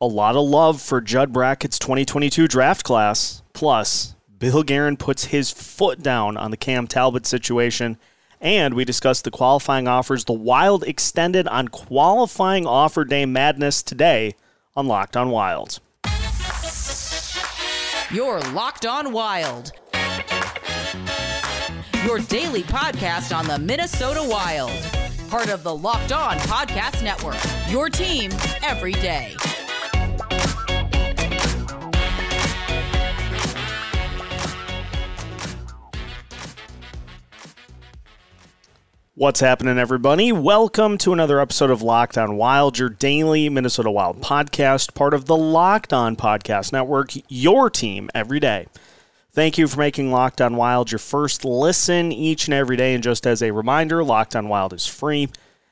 A lot of love for Judd Brackett's 2022 draft class. Plus, Bill Guerin puts his foot down on the Cam Talbot situation. And we discuss the qualifying offers the Wild extended on qualifying offer day madness today on Locked on Wild. You're Locked on Wild. Your daily podcast on the Minnesota Wild. Part of the Locked On Podcast Network. Your team every day. What's happening, everybody? Welcome to another episode of Locked On Wild, your daily Minnesota Wild podcast, part of the Locked On Podcast Network, your team every day. Thank you for making Locked On Wild your first listen each and every day. And just as a reminder, Locked On Wild is free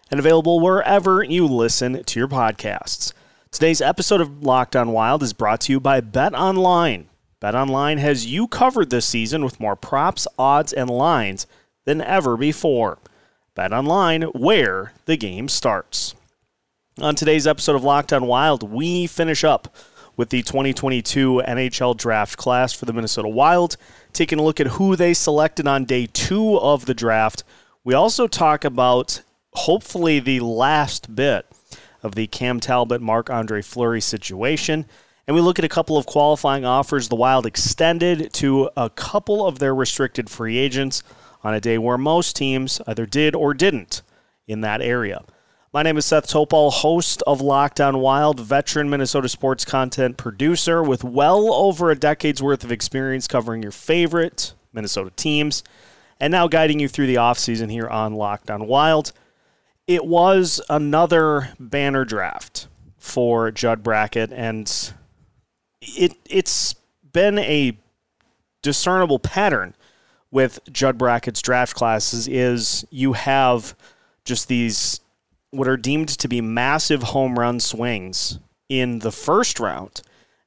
and available wherever you listen to your podcasts. Today's episode of Locked On Wild is brought to you by Bet Online. Bet Online has you covered this season with more props, odds, and lines than ever before. Bet online, where the game starts. On today's episode of Locked On Wild, we finish up with the 2022 NHL draft class for the Minnesota Wild, taking a look at who they selected on day two of the draft. We also talk about hopefully the last bit of the Cam Talbot Marc Andre Fleury situation. And we look at a couple of qualifying offers the Wild extended to a couple of their restricted free agents on a day where most teams either did or didn't in that area. My name is Seth Topal, host of Locked On Wild, veteran Minnesota sports content producer with well over a decade's worth of experience covering your favorite Minnesota teams, and now guiding you through the offseason here on Locked On Wild. It was another banner draft for Judd Brackett, and it it's been a discernible pattern with Judd Brackett's draft classes is you have just these what are deemed to be massive home run swings in the first round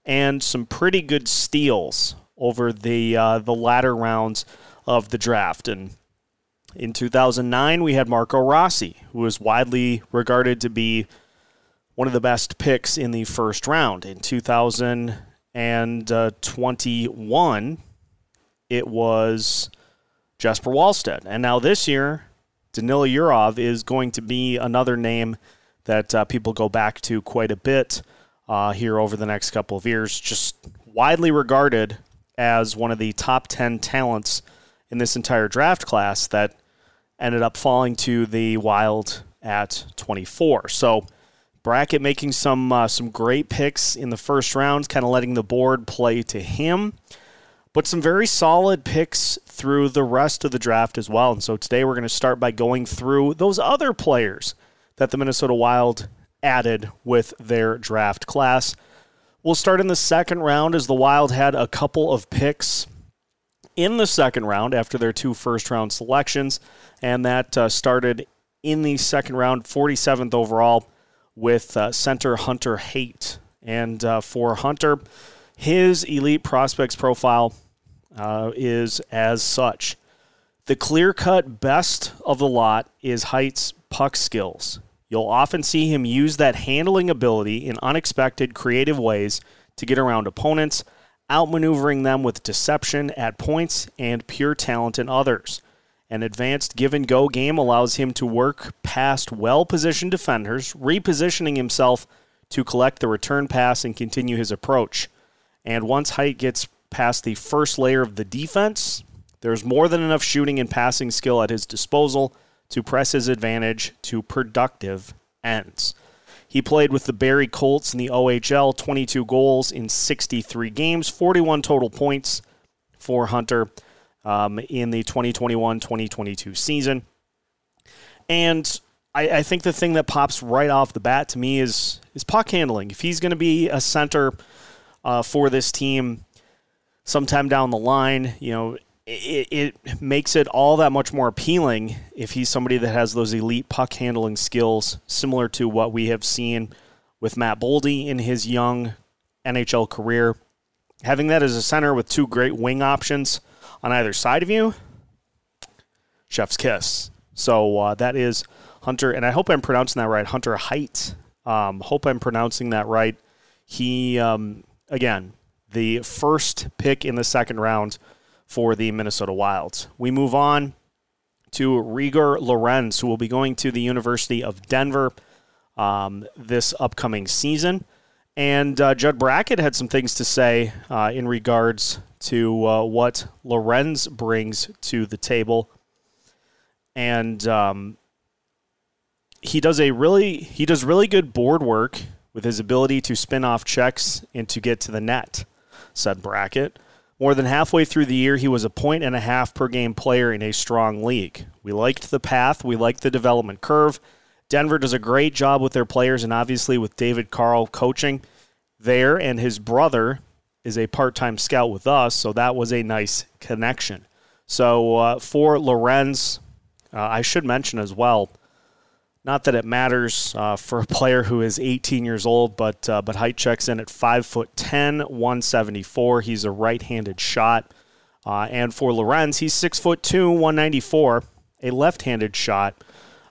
and some pretty good steals over the uh, the latter rounds of the draft. And in 2009, we had Marco Rossi, who was widely regarded to be one of the best picks in the first round. In 2021, it was Jesper Wallstedt. And now this year, Danila Yurov is going to be another name that uh, people go back to quite a bit uh, here over the next couple of years. Just widely regarded as one of the top 10 talents in this entire draft class that ended up falling to the Wild at 24. So, Brackett making some uh, some great picks in the first round, kind of letting the board play to him but some very solid picks through the rest of the draft as well. And so today we're going to start by going through those other players that the Minnesota Wild added with their draft class. We'll start in the second round as the Wild had a couple of picks in the second round after their two first round selections, and that uh, started in the second round, 47th overall, with uh, center Hunter Haight. And uh, for Hunter, his elite prospects profile uh, is as such. The clear cut best of the lot is Haight's puck skills. You'll often see him use that handling ability in unexpected, creative ways to get around opponents, outmaneuvering them with deception at points and pure talent in others. An advanced give and go game allows him to work past well positioned defenders, repositioning himself to collect the return pass and continue his approach. And once Haight gets past the first layer of the defense. There's more than enough shooting and passing skill at his disposal to press his advantage to productive ends. He played with the Barrie Colts in the OHL, 22 goals in 63 games, 41 total points for Hunter um, in the 2021 2022 season. And I, I, think the thing that pops right off the bat to me is, is puck handling. If he's going to be a center uh, for this team, sometime down the line, you know, it, it, makes it all that much more appealing if he's somebody that has those elite puck handling skills, similar to what we have seen with Matt Boldy in his young NHL career. Having that as a center with two great wing options on either side of you, chef's kiss. So uh, that is Hunter, and I hope I'm pronouncing that right. Hunter Haight. Um, hope I'm pronouncing that right. He, um, again, the first pick in the second round for the Minnesota Wilds. We move on to Rieger Lorenz, who will be going to the University of Denver um, this upcoming season. And uh, Judd Brackett had some things to say uh, in regards to uh, what Lorenz brings to the table. And um, he does a really he does really good board work with his ability to spin off checks and to get to the net, said Brackett. More than halfway through the year, he was a point and a half per game player in a strong league. We liked the path, we liked the development curve. Denver does a great job with their players, and obviously with David Carle coaching there, and his brother is a part time scout with us, so that was a nice connection. So uh, for Lorenz, uh, I should mention as well not that it matters uh, for a player who is 18 years old, but uh, but height checks in at five foot 10, 174. He's a right-handed shot, uh, and for Lorenz, he's six foot two, 194, a left-handed shot.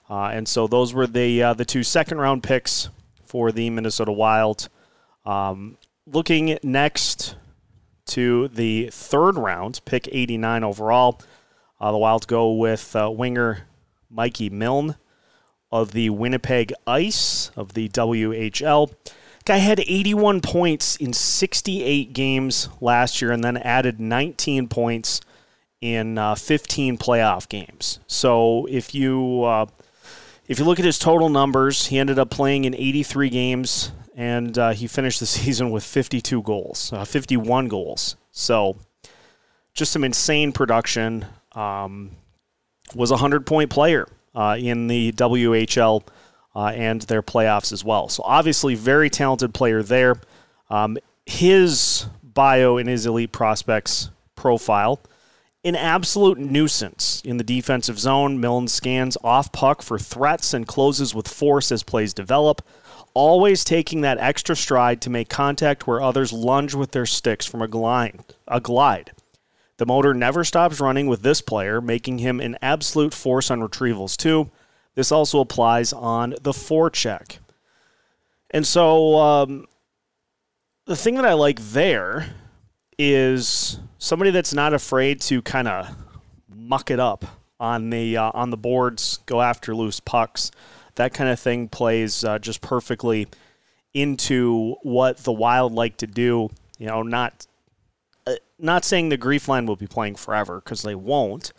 Uh, and so those were the uh, the two second-round picks for the Minnesota Wild. Um, looking next to the third round, pick 89 overall, uh, the Wild go with winger Mikey Milne of the Winnipeg Ice of the WHL. Guy had 81 points in 68 games last year and then added 19 points in uh, 15 playoff games. So if you uh, if you look at his total numbers, he ended up playing in 83 games and uh, he finished the season with 52 goals, uh, 51 goals. So just some insane production. Um, was a 100 point player uh, in the WHL uh, and their playoffs as well. So obviously, very talented player there. Um, his bio in his elite prospects profile. An absolute nuisance in the defensive zone. Milne scans off puck for threats and closes with force as plays develop. Always taking that extra stride to make contact where others lunge with their sticks from a glide. A glide. The motor never stops running with this player, making him an absolute force on retrievals, too. This also applies on the forecheck. And so um, the thing that I like there is somebody that's not afraid to kind of muck it up on the uh, on the boards, go after loose pucks. That kind of thing plays uh, just perfectly into what the Wild like to do. You know, not not saying the grief line will be playing forever because they won't.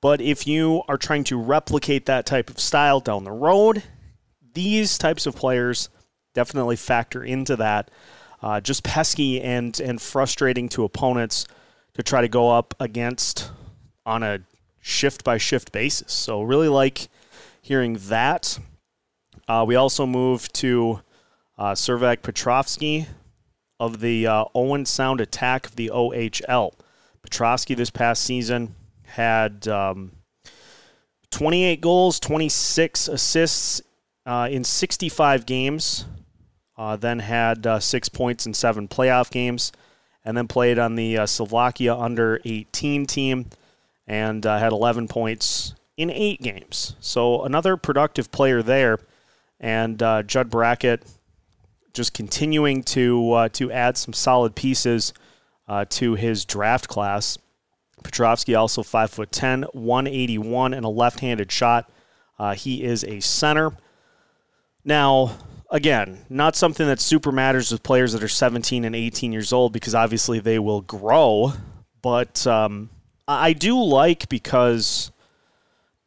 But if you are trying to replicate that type of style down the road, these types of players definitely factor into that. Uh, just pesky and and frustrating to opponents to try to go up against on a shift by shift basis. So really like hearing that. Uh, we also move to uh, Servac Petrovsky, of the uh, Owen Sound attack of the OHL. Petrovsky this past season had um, 28 goals, 26 assists uh, in 65 games, uh, then had uh, six points in seven playoff games, and then played on the uh, Slovakia under 18 team and uh, had 11 points in eight games. So another productive player there. And Judd Brackett just continuing to uh, to add some solid pieces uh, to his draft class. Petrovsky also five foot 10, 181, and a left-handed shot. Uh, he is a center. Now, again, not something that super matters with players that are 17 and 18 years old because obviously they will grow. But um, I do like because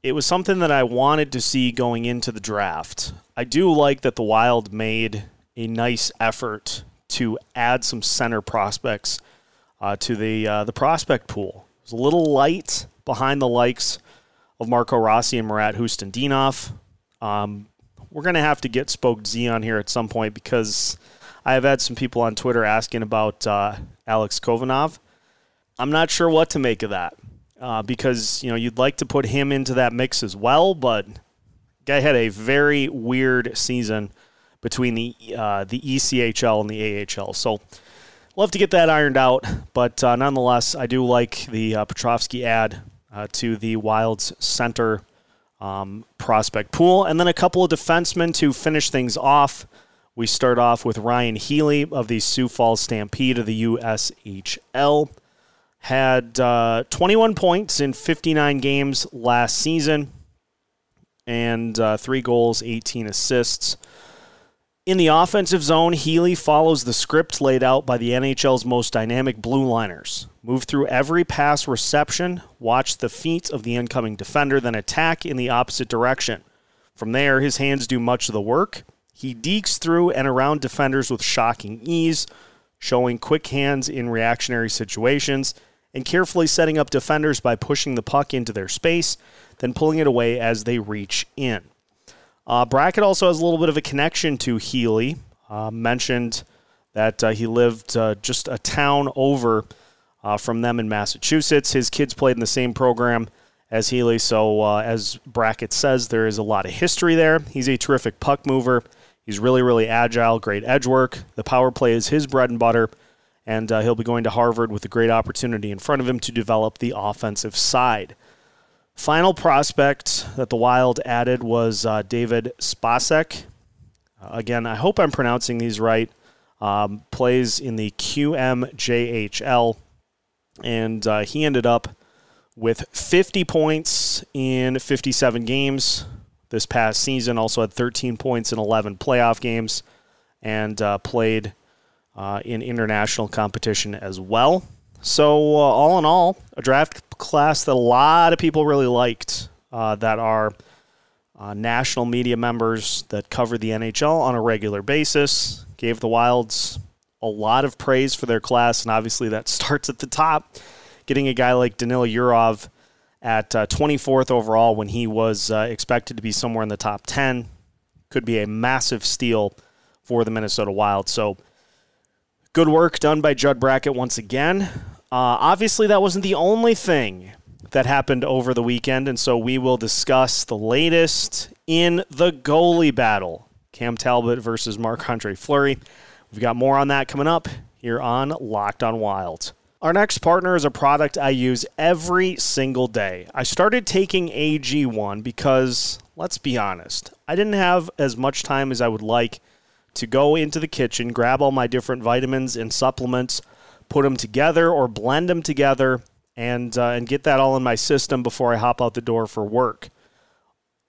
it was something that I wanted to see going into the draft. I do like that the Wild made a nice effort to add some center prospects uh, to the uh, the prospect pool. It was a little light behind the likes of Marco Rossi and Marat Khusnutdinov. Um, we're going to have to get Spoke Z on here at some point because I have had some people on Twitter asking about uh, Alex Khovanov. I'm not sure what to make of that uh, because you know you'd like to put him into that mix as well, but guy had a very weird season between the uh, the ECHL and the AHL. So we'll to get that ironed out. But uh, nonetheless, I do like the uh, Petrovsky ad uh, to the Wild's center um, prospect pool, and then a couple of defensemen to finish things off We start off with Ryan Healey of the Sioux Falls Stampede of the USHL. Had uh, 21 points in 59 games last season and uh, three goals, 18 assists. In the offensive zone, Healey follows the script laid out by the NHL's most dynamic blue liners. Move through every pass reception, watch the feet of the incoming defender, then attack in the opposite direction. From there, his hands do much of the work. He dekes through and around defenders with shocking ease, showing quick hands in reactionary situations, and carefully setting up defenders by pushing the puck into their space, then pulling it away as they reach in. Uh, Brackett also has a little bit of a connection to Healey. Uh, mentioned that uh, he lived uh, just a town over uh, from them in Massachusetts. His kids played in the same program as Healey, so uh, as Brackett says, there is a lot of history there. He's a terrific puck mover. He's really, really agile, great edge work. The power play is his bread and butter, and he'll be going to Harvard with a great opportunity in front of him to develop the offensive side. Final prospect that the Wild added was uh, David Spacek. Uh, again, I hope I'm pronouncing these right. Um, plays in the QMJHL, and uh, he ended up with 50 points in 57 games this past season. Also had 13 points in 11 playoff games, and uh, played uh, in international competition as well. So, uh, all in all, a draft class that a lot of people really liked uh, that are uh, national media members that cover the NHL on a regular basis. Gave the Wilds a lot of praise for their class, and obviously that starts at the top. Getting a guy like Danila Yurov at uh, 24th overall when he was uh, expected to be somewhere in the top 10 could be a massive steal for the Minnesota Wild. So, good work done by Judd Brackett once again. Uh, obviously, that wasn't the only thing that happened over the weekend, and so we will discuss the latest in the goalie battle Cam Talbot versus Marc Andre Fleury. We've got more on that coming up here on Locked on Wild. Our next partner is a product I use every single day. I started taking AG1 because, let's be honest, I didn't have as much time as I would like to go into the kitchen, grab all my different vitamins and supplements put them together or blend them together and uh, and get that all in my system before I hop out the door for work.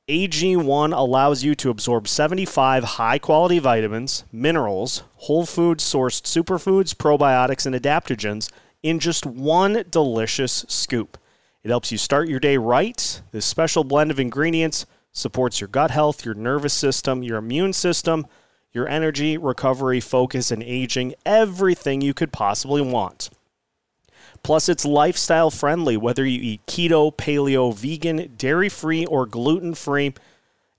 AG1 allows you to absorb 75 high quality vitamins, minerals, whole food sourced superfoods, probiotics, and adaptogens in just one delicious scoop. It helps you start your day right. This special blend of ingredients supports your gut health, your nervous system, your immune system your energy, recovery, focus, and aging, everything you could possibly want. Plus, it's lifestyle friendly, whether you eat keto, paleo, vegan, dairy free, or gluten free.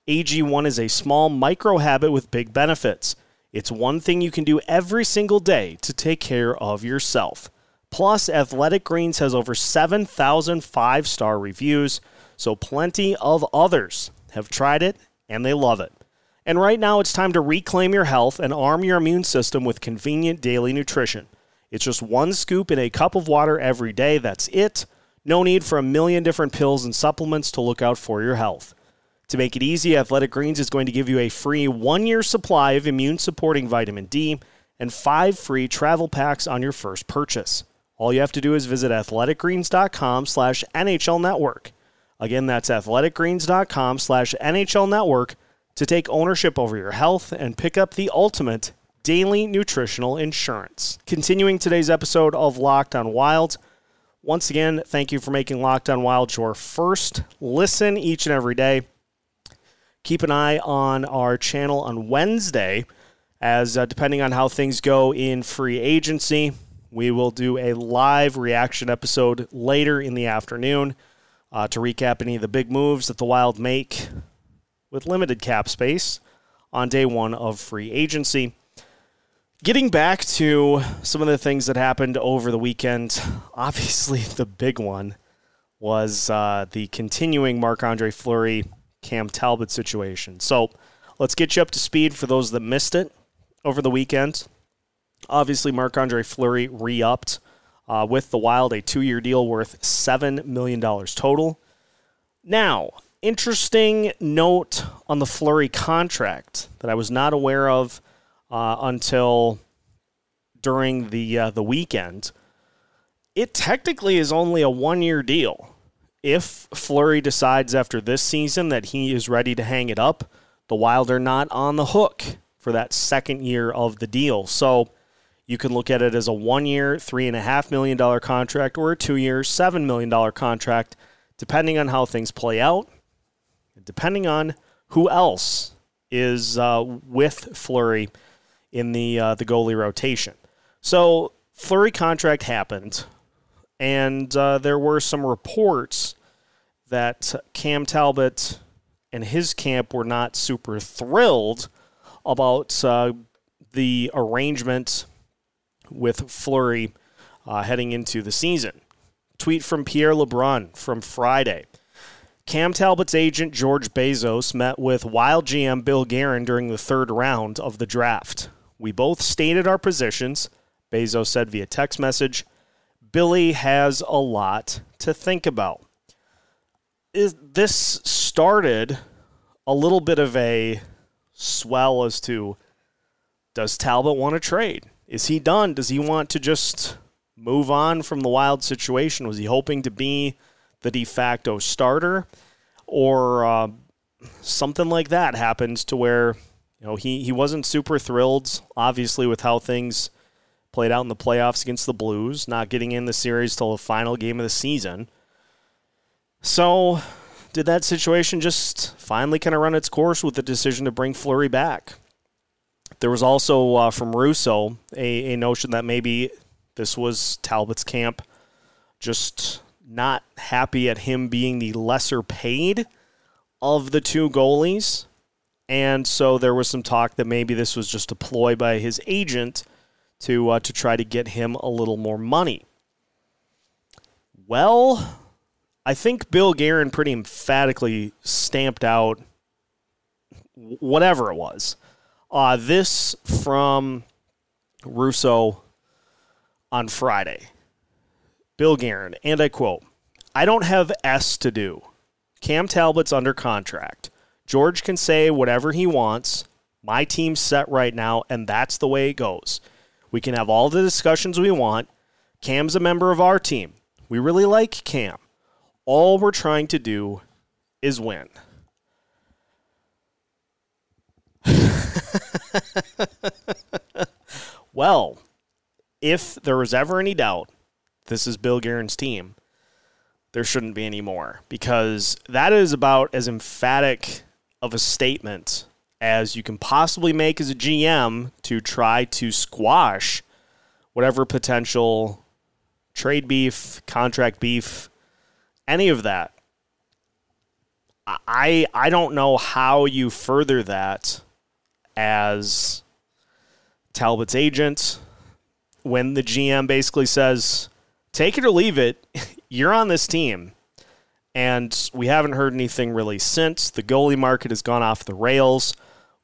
AG1 is a small micro habit with big benefits. It's one thing you can do every single day to take care of yourself. Plus, Athletic Greens has over 7,000 five star reviews, so plenty of others have tried it and they love it. And right now, it's time to reclaim your health and arm your immune system with convenient daily nutrition. It's just one scoop in a cup of water every day. That's it. No need for a million different pills and supplements to look out for your health. To make it easy, Athletic Greens is going to give you a free one year supply of immune supporting vitamin D and five free travel packs on your first purchase. All you have to do is visit athleticgreens.com slash NHL network. Again, that's athleticgreens.com slash NHL network to take ownership over your health and pick up the ultimate daily nutritional insurance. Continuing today's episode of Locked on Wild. Once again, thank you for making Locked on Wild your first listen each and every day. Keep an eye on our channel on Wednesday, as uh, depending on how things go in free agency, we will do a live reaction episode later in the afternoon uh, to recap any of the big moves that the Wild make with limited cap space on day one of free agency. Getting back to some of the things that happened over the weekend, obviously the big one was uh, the continuing Marc Andre Fleury Cam Talbot situation. So let's get you up to speed for those that missed it over the weekend. Obviously, Marc Andre Fleury re upped uh, with the Wild a two year deal worth $7 million total. Now, interesting note on the Fleury contract that I was not aware of uh, until during the uh, the weekend. It technically is only a one year deal. If Fleury decides after this season that he is ready to hang it up, the Wild are not on the hook for that second year of the deal. So you can look at it as a one year, $3.5 million contract or a two year, $7 million contract, depending on how things play out, depending on who else is uh, with Fleury in the, uh, the goalie rotation. So, Fleury contract happened, and uh, there were some reports that Cam Talbot and his camp were not super thrilled about uh, the arrangement with Fleury uh, heading into the season. Tweet from Pierre LeBrun from Friday. Cam Talbot's agent George Bezos met with Wild GM Bill Guerin during the third round of the draft. We both stated our positions, Bezos said via text message. Billy has a lot to think about. This started a little bit of a swell as to does Talbot want to trade? Is he done? Does he want to just move on from the wild situation? Was he hoping to be the de facto starter? Or uh, something like that happens to where you know he, he wasn't super thrilled, obviously, with how things played out in the playoffs against the Blues, not getting in the series till the final game of the season. So, did that situation just finally kind of run its course with the decision to bring Fleury back? There was also uh, from Russo a, a notion that maybe this was Talbot's camp just not happy at him being the lesser paid of the two goalies. And so there was some talk that maybe this was just a ploy by his agent to uh, to try to get him a little more money. Well, I think Bill Guerin pretty emphatically stamped out whatever it was. Uh, this from Russo on Friday. Bill Guerin, and I quote, I don't have S to do. Cam Talbot's under contract. George can say whatever he wants. My team's set right now, and that's the way it goes. We can have all the discussions we want. Cam's a member of our team. We really like Cam. All we're trying to do is win. well, if there was ever any doubt, this is Bill Guerin's team, there shouldn't be any more because that is about as emphatic of a statement as you can possibly make as a GM to try to squash whatever potential trade beef, contract beef, any of that. I I don't know how you further that as Talbot's agent when the GM basically says, "Take it or leave it. You're on this team." And we haven't heard anything really since. The goalie market has gone off the rails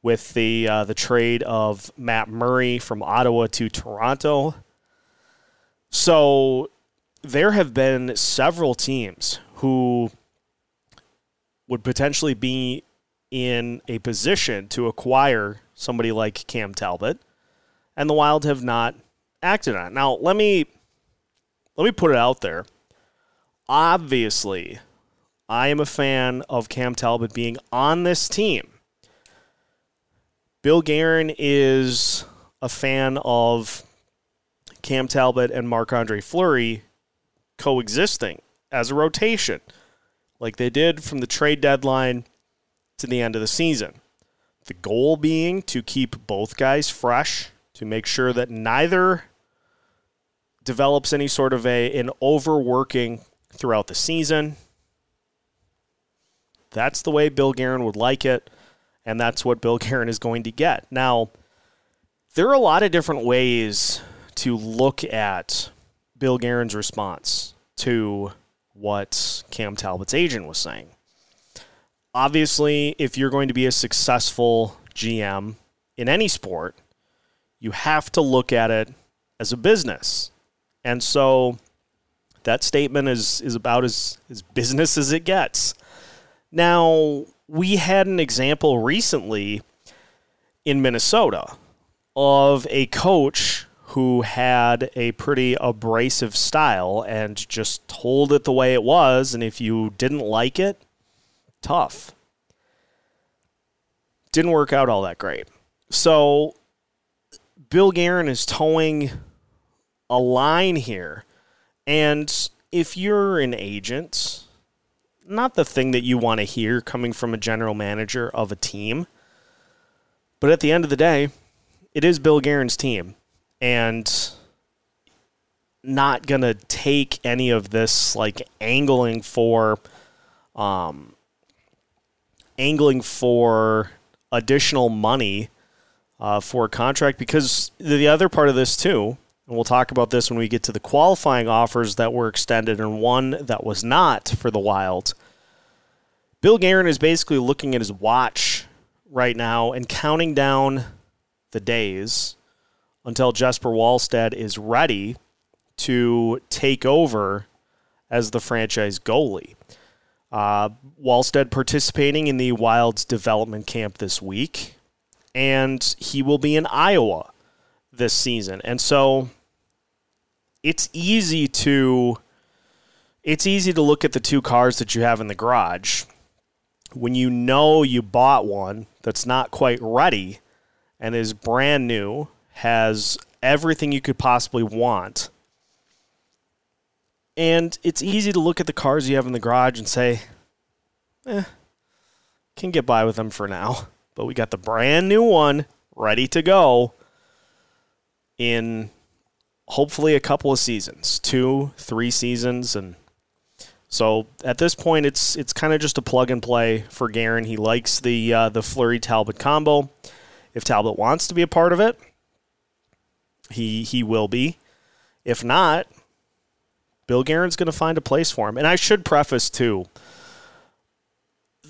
with the uh, the trade of Matt Murray from Ottawa to Toronto. So there have been several teams who would potentially be in a position to acquire somebody like Cam Talbot, and the Wild have not acted on it. Now, let me let me put it out there. Obviously, I am a fan of Cam Talbot being on this team. Bill Guerin is a fan of Cam Talbot and Marc Andre Fleury coexisting as a rotation, like they did from the trade deadline to the end of the season. The goal being to keep both guys fresh, to make sure that neither develops any sort of a an overworking throughout the season. That's the way Bill Guerin would like it, and that's what Bill Guerin is going to get. Now, there are a lot of different ways to look at Bill Guerin's response to what Cam Talbot's agent was saying. Obviously, if you're going to be a successful GM in any sport, you have to look at it as a business. And so that statement is, is about as, as business as it gets. Now, we had an example recently in Minnesota of a coach who had a pretty abrasive style and just told it the way it was. And if you didn't like it, tough. Didn't work out all that great. So Bill Guerin is toeing a line here. And if you're an agent, not the thing that you want to hear coming from a general manager of a team. But at the end of the day, it is Bill Guerin's team. And not going to take any of this like angling for um angling for additional money uh, for a contract because the other part of this too and we'll talk about this when we get to the qualifying offers that were extended and one that was not for the Wild. Bill Guerin is basically looking at his watch right now and counting down the days until Jesper Wallstedt is ready to take over as the franchise goalie. Uh, Wallstedt participating in the Wild's development camp this week, and he will be in Iowa this season. And so it's easy to it's easy to look at the two cars that you have in the garage when you know you bought one that's not quite ready and is brand new, has everything you could possibly want. And it's easy to look at the cars you have in the garage and say, eh, can get by with them for now. But we got the brand new one ready to go in hopefully a couple of seasons, two, three seasons, and so at this point, it's it's kind of just a plug and play for Guerin. He likes the uh, the Fleury Talbot combo. If Talbot wants to be a part of it, he he will be. If not, Bill Guerin's going to find a place for him. And I should preface too.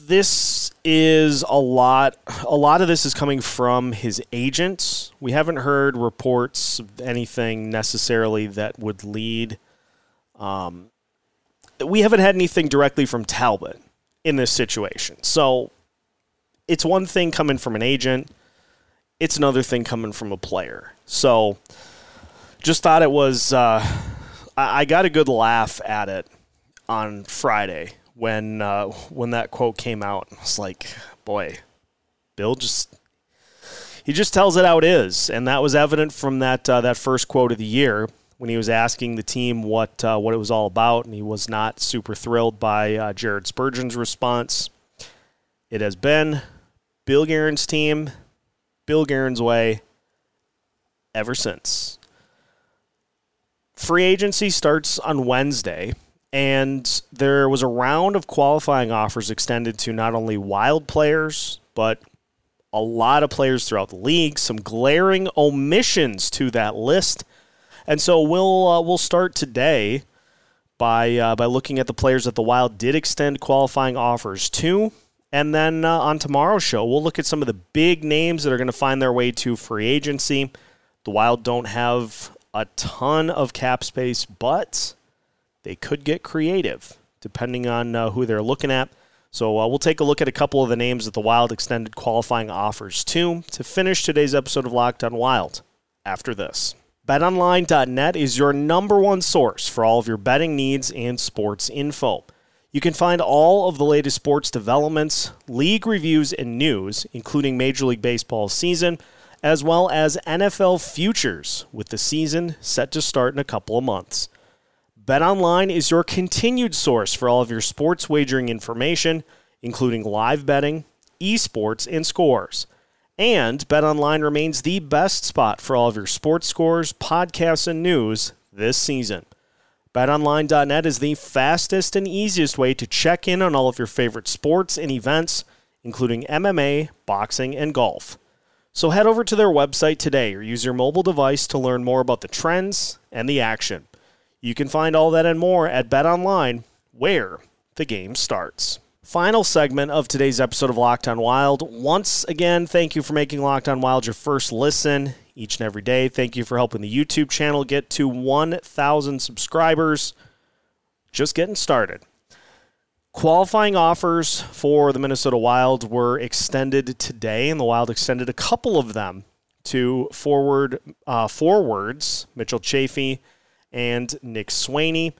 This is a lot. A lot of this is coming from his agents. We haven't heard reports of anything necessarily that would lead um, we haven't had anything directly from Talbot in this situation. So it's one thing coming from an agent, it's another thing coming from a player. So just thought it was, uh, I got a good laugh at it on Friday when uh, when that quote came out. I was like, boy, Bill just he just tells it how it is, and that was evident from that uh, that first quote of the year when he was asking the team what uh, what it was all about, and he was not super thrilled by uh, Jared Spurgeon's response. It has been Bill Guerin's team, Bill Guerin's way, ever since. Free agency starts on Wednesday, and there was a round of qualifying offers extended to not only wild players, but a lot of players throughout the league. Some glaring omissions to that list and so we'll uh, we'll start today by uh, by looking at the players that the Wild did extend qualifying offers to. And then uh, on tomorrow's show, we'll look at some of the big names that are going to find their way to free agency. The Wild don't have a ton of cap space, but they could get creative depending on uh, who they're looking at. So uh, we'll take a look at a couple of the names that the Wild extended qualifying offers to to finish today's episode of Locked on Wild after this. BetOnline.net is your number one source for all of your betting needs and sports info. You can find all of the latest sports developments, league reviews, and news, including Major League Baseball season, as well as NFL futures, with the season set to start in a couple of months. BetOnline is your continued source for all of your sports wagering information, including live betting, esports, and scores. And BetOnline remains the best spot for all of your sports scores, podcasts, and news this season. BetOnline.net is the fastest and easiest way to check in on all of your favorite sports and events, including MMA, boxing, and golf. So head over to their website today or use your mobile device to learn more about the trends and the action. You can find all that and more at BetOnline, where the game starts. Final segment of today's episode of Locked on Wild. Once again, thank you for making Locked on Wild your first listen each and every day. Thank you for helping the YouTube channel get to 1,000 subscribers. Just getting started. Qualifying offers for the Minnesota Wild were extended today, and the Wild extended a couple of them to forward uh, forwards Mitchell Chaffee and Nick Swaney.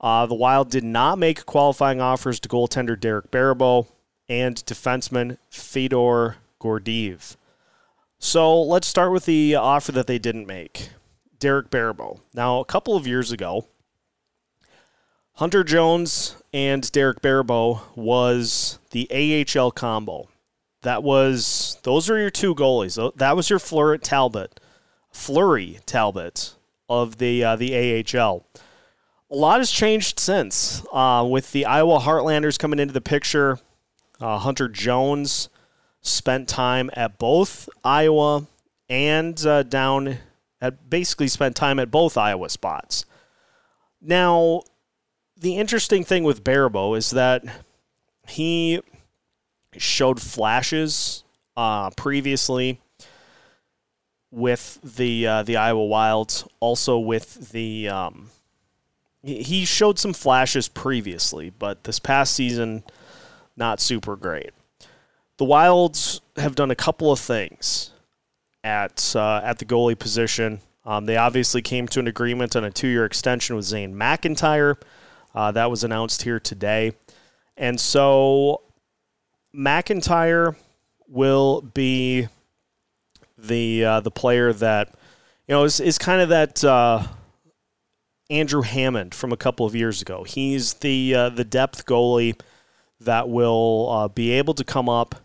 Uh, the Wild did not make qualifying offers to goaltender Derek Baribeau and defenseman Fedor Gordeev. So let's start with the offer that they didn't make. Derek Baribeau. Now, a couple of years ago, Hunter Jones and Derek Baribeau was the AHL combo. That was those are your two goalies. That was your Fleury Talbot, Fleury Talbot of the uh, the AHL. A lot has changed since uh, with the Iowa Heartlanders coming into the picture. Uh, Hunter Jones spent time at both Iowa and uh, down at basically spent time at both Iowa spots. Now, the interesting thing with Baribeau is that he showed flashes uh, previously with the uh, the Iowa Wilds, also with the um, he showed some flashes previously, but this past season not super great. The Wilds have done a couple of things at uh, at the goalie position. Um, they obviously came to an agreement on a two year extension with Zane McIntyre. Uh, that was announced here today, and so McIntyre will be the uh, the player that you know is, is kind of that uh, Andrew Hammond from a couple of years ago. He's the uh, the depth goalie that will uh, be able to come up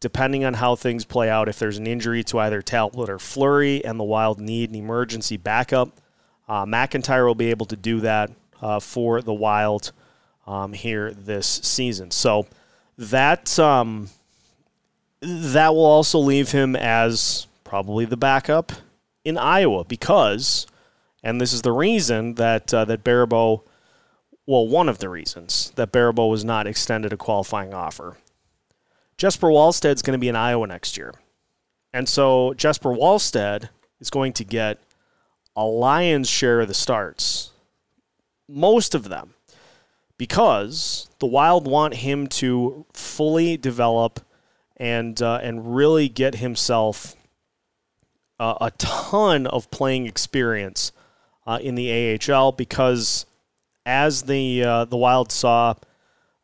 depending on how things play out. If there's an injury to either Talbot or Fleury, and the Wild need an emergency backup, uh, McIntyre will be able to do that uh, for the Wild um, here this season. So that um, that will also leave him as probably the backup in Iowa because, and this is the reason that uh, that Baribeau, well, one of the reasons that Baribeau was not extended a qualifying offer. Jesper Wallstedt's going to be in Iowa next year, and so Jesper Wallstedt is going to get a lion's share of the starts, most of them because the Wild want him to fully develop and uh, and really get himself uh, a ton of playing experience uh, in the AHL because as the uh, the Wild saw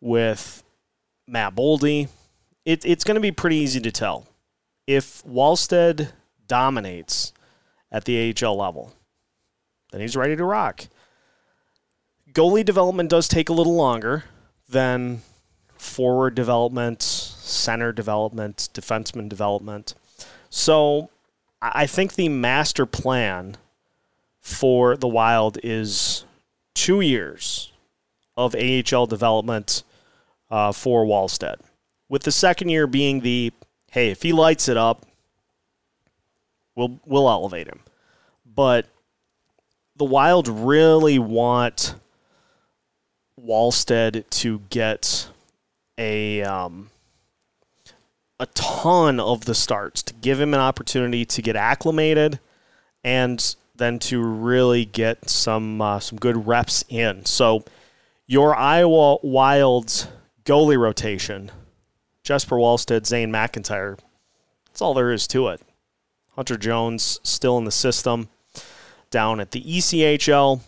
with Matt Boldy, it, it's going to be pretty easy to tell. If Wallstedt dominates at the AHL level, then he's ready to rock. Goalie development does take a little longer than forward development, center development, defenseman development. So I think the master plan for the Wild is two years of AHL development uh, for Wallstedt, with the second year being the hey, if he lights it up, we'll we'll elevate him. But the Wild really want Wallstedt to get a um, a ton of the starts to give him an opportunity to get acclimated and then to really get some uh, some good reps in. So your Iowa Wilds goalie rotation, Jesper Wallstedt, Zane McIntyre. That's all there is to it. Hunter Jones still in the system down at the ECHL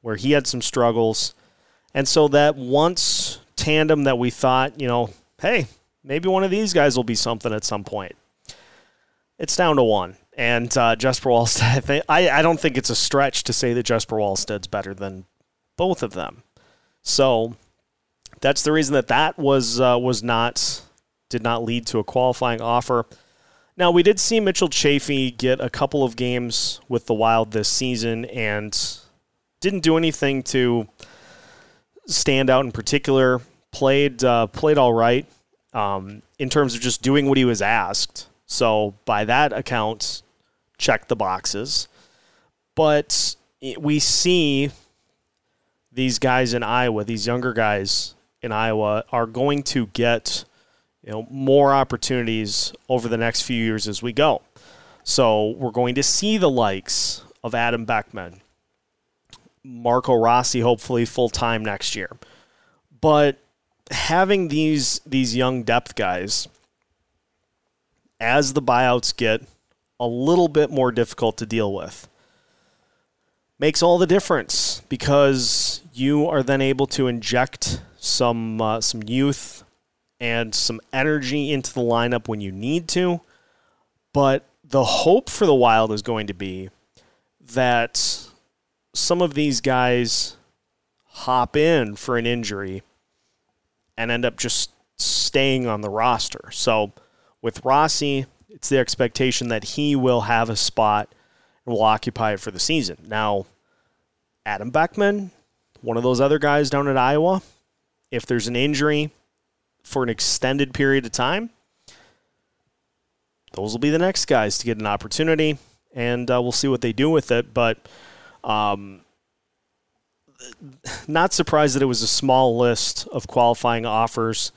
where he had some struggles. And so that once tandem that we thought, you know, hey, maybe one of these guys will be something at some point. It's down to one. And uh, Jesper Wallstedt, I, I don't think it's a stretch to say that Jesper Wallstedt's better than both of them. So that's the reason that that was uh, was not did not lead to a qualifying offer. Now we did see Mitchell Chaffee get a couple of games with the Wild this season and didn't do anything to stand out in particular. Played uh, played all right um, in terms of just doing what he was asked. So by that account, check the boxes. But we see these guys in Iowa, these younger guys in Iowa, are going to get you know more opportunities over the next few years as we go. So we're going to see the likes of Adam Beckman, Marco Rossi hopefully full time next year. But having these these young depth guys as the buyouts get a little bit more difficult to deal with. Makes all the difference because you are then able to inject some uh, some youth and some energy into the lineup when you need to. But the hope for the Wild is going to be that some of these guys hop in for an injury and end up just staying on the roster. So with Rossi, it's the expectation that he will have a spot and will occupy it for the season. Now, Adam Beckman, one of those other guys down at Iowa, if there's an injury for an extended period of time, those will be the next guys to get an opportunity, and uh, we'll see what they do with it. But um, not surprised that it was a small list of qualifying offers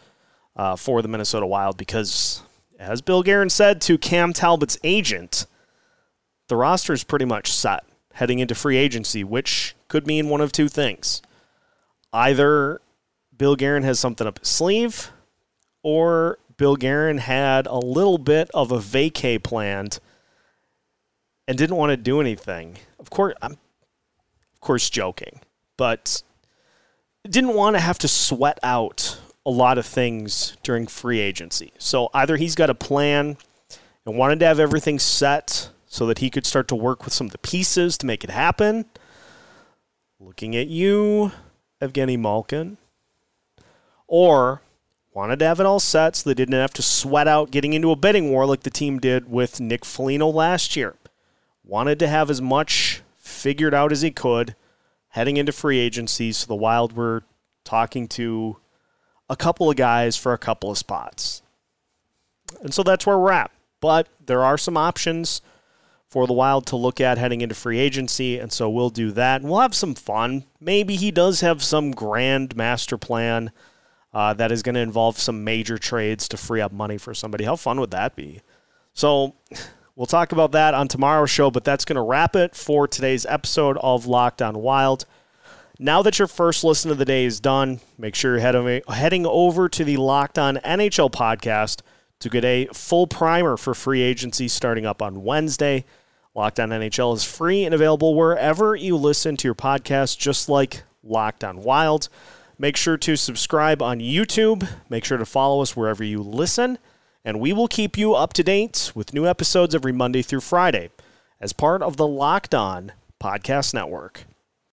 uh, for the Minnesota Wild because, as Bill Guerin said to Cam Talbot's agent, the roster is pretty much set heading into free agency, which could mean one of two things. Either Bill Guerin has something up his sleeve, or Bill Guerin had a little bit of a vacay planned and didn't want to do anything. Of course, I'm of course joking, but didn't want to have to sweat out a lot of things during free agency. So either he's got a plan and wanted to have everything set so that he could start to work with some of the pieces to make it happen. Looking at you, Evgeny Malkin. Or wanted to have it all set so they didn't have to sweat out getting into a bidding war like the team did with Nick Foligno last year. Wanted to have as much figured out as he could heading into free agency so the Wild were talking to a couple of guys for a couple of spots. And so that's where we're at. But there are some options for the Wild to look at heading into free agency, and so we'll do that. And we'll have some fun. Maybe he does have some grand master plan uh, that is going to involve some major trades to free up money for somebody. How fun would that be? So we'll talk about that on tomorrow's show, but that's going to wrap it for today's episode of Locked On Wild. Now that your first listen of the day is done, make sure you're heading over to the Locked On NHL podcast to get a full primer for free agency starting up on Wednesday. Locked On NHL is free and available wherever you listen to your podcast, just like Locked On Wild. Make sure to subscribe on YouTube. Make sure to follow us wherever you listen. And we will keep you up to date with new episodes every Monday through Friday as part of the Locked On Podcast Network.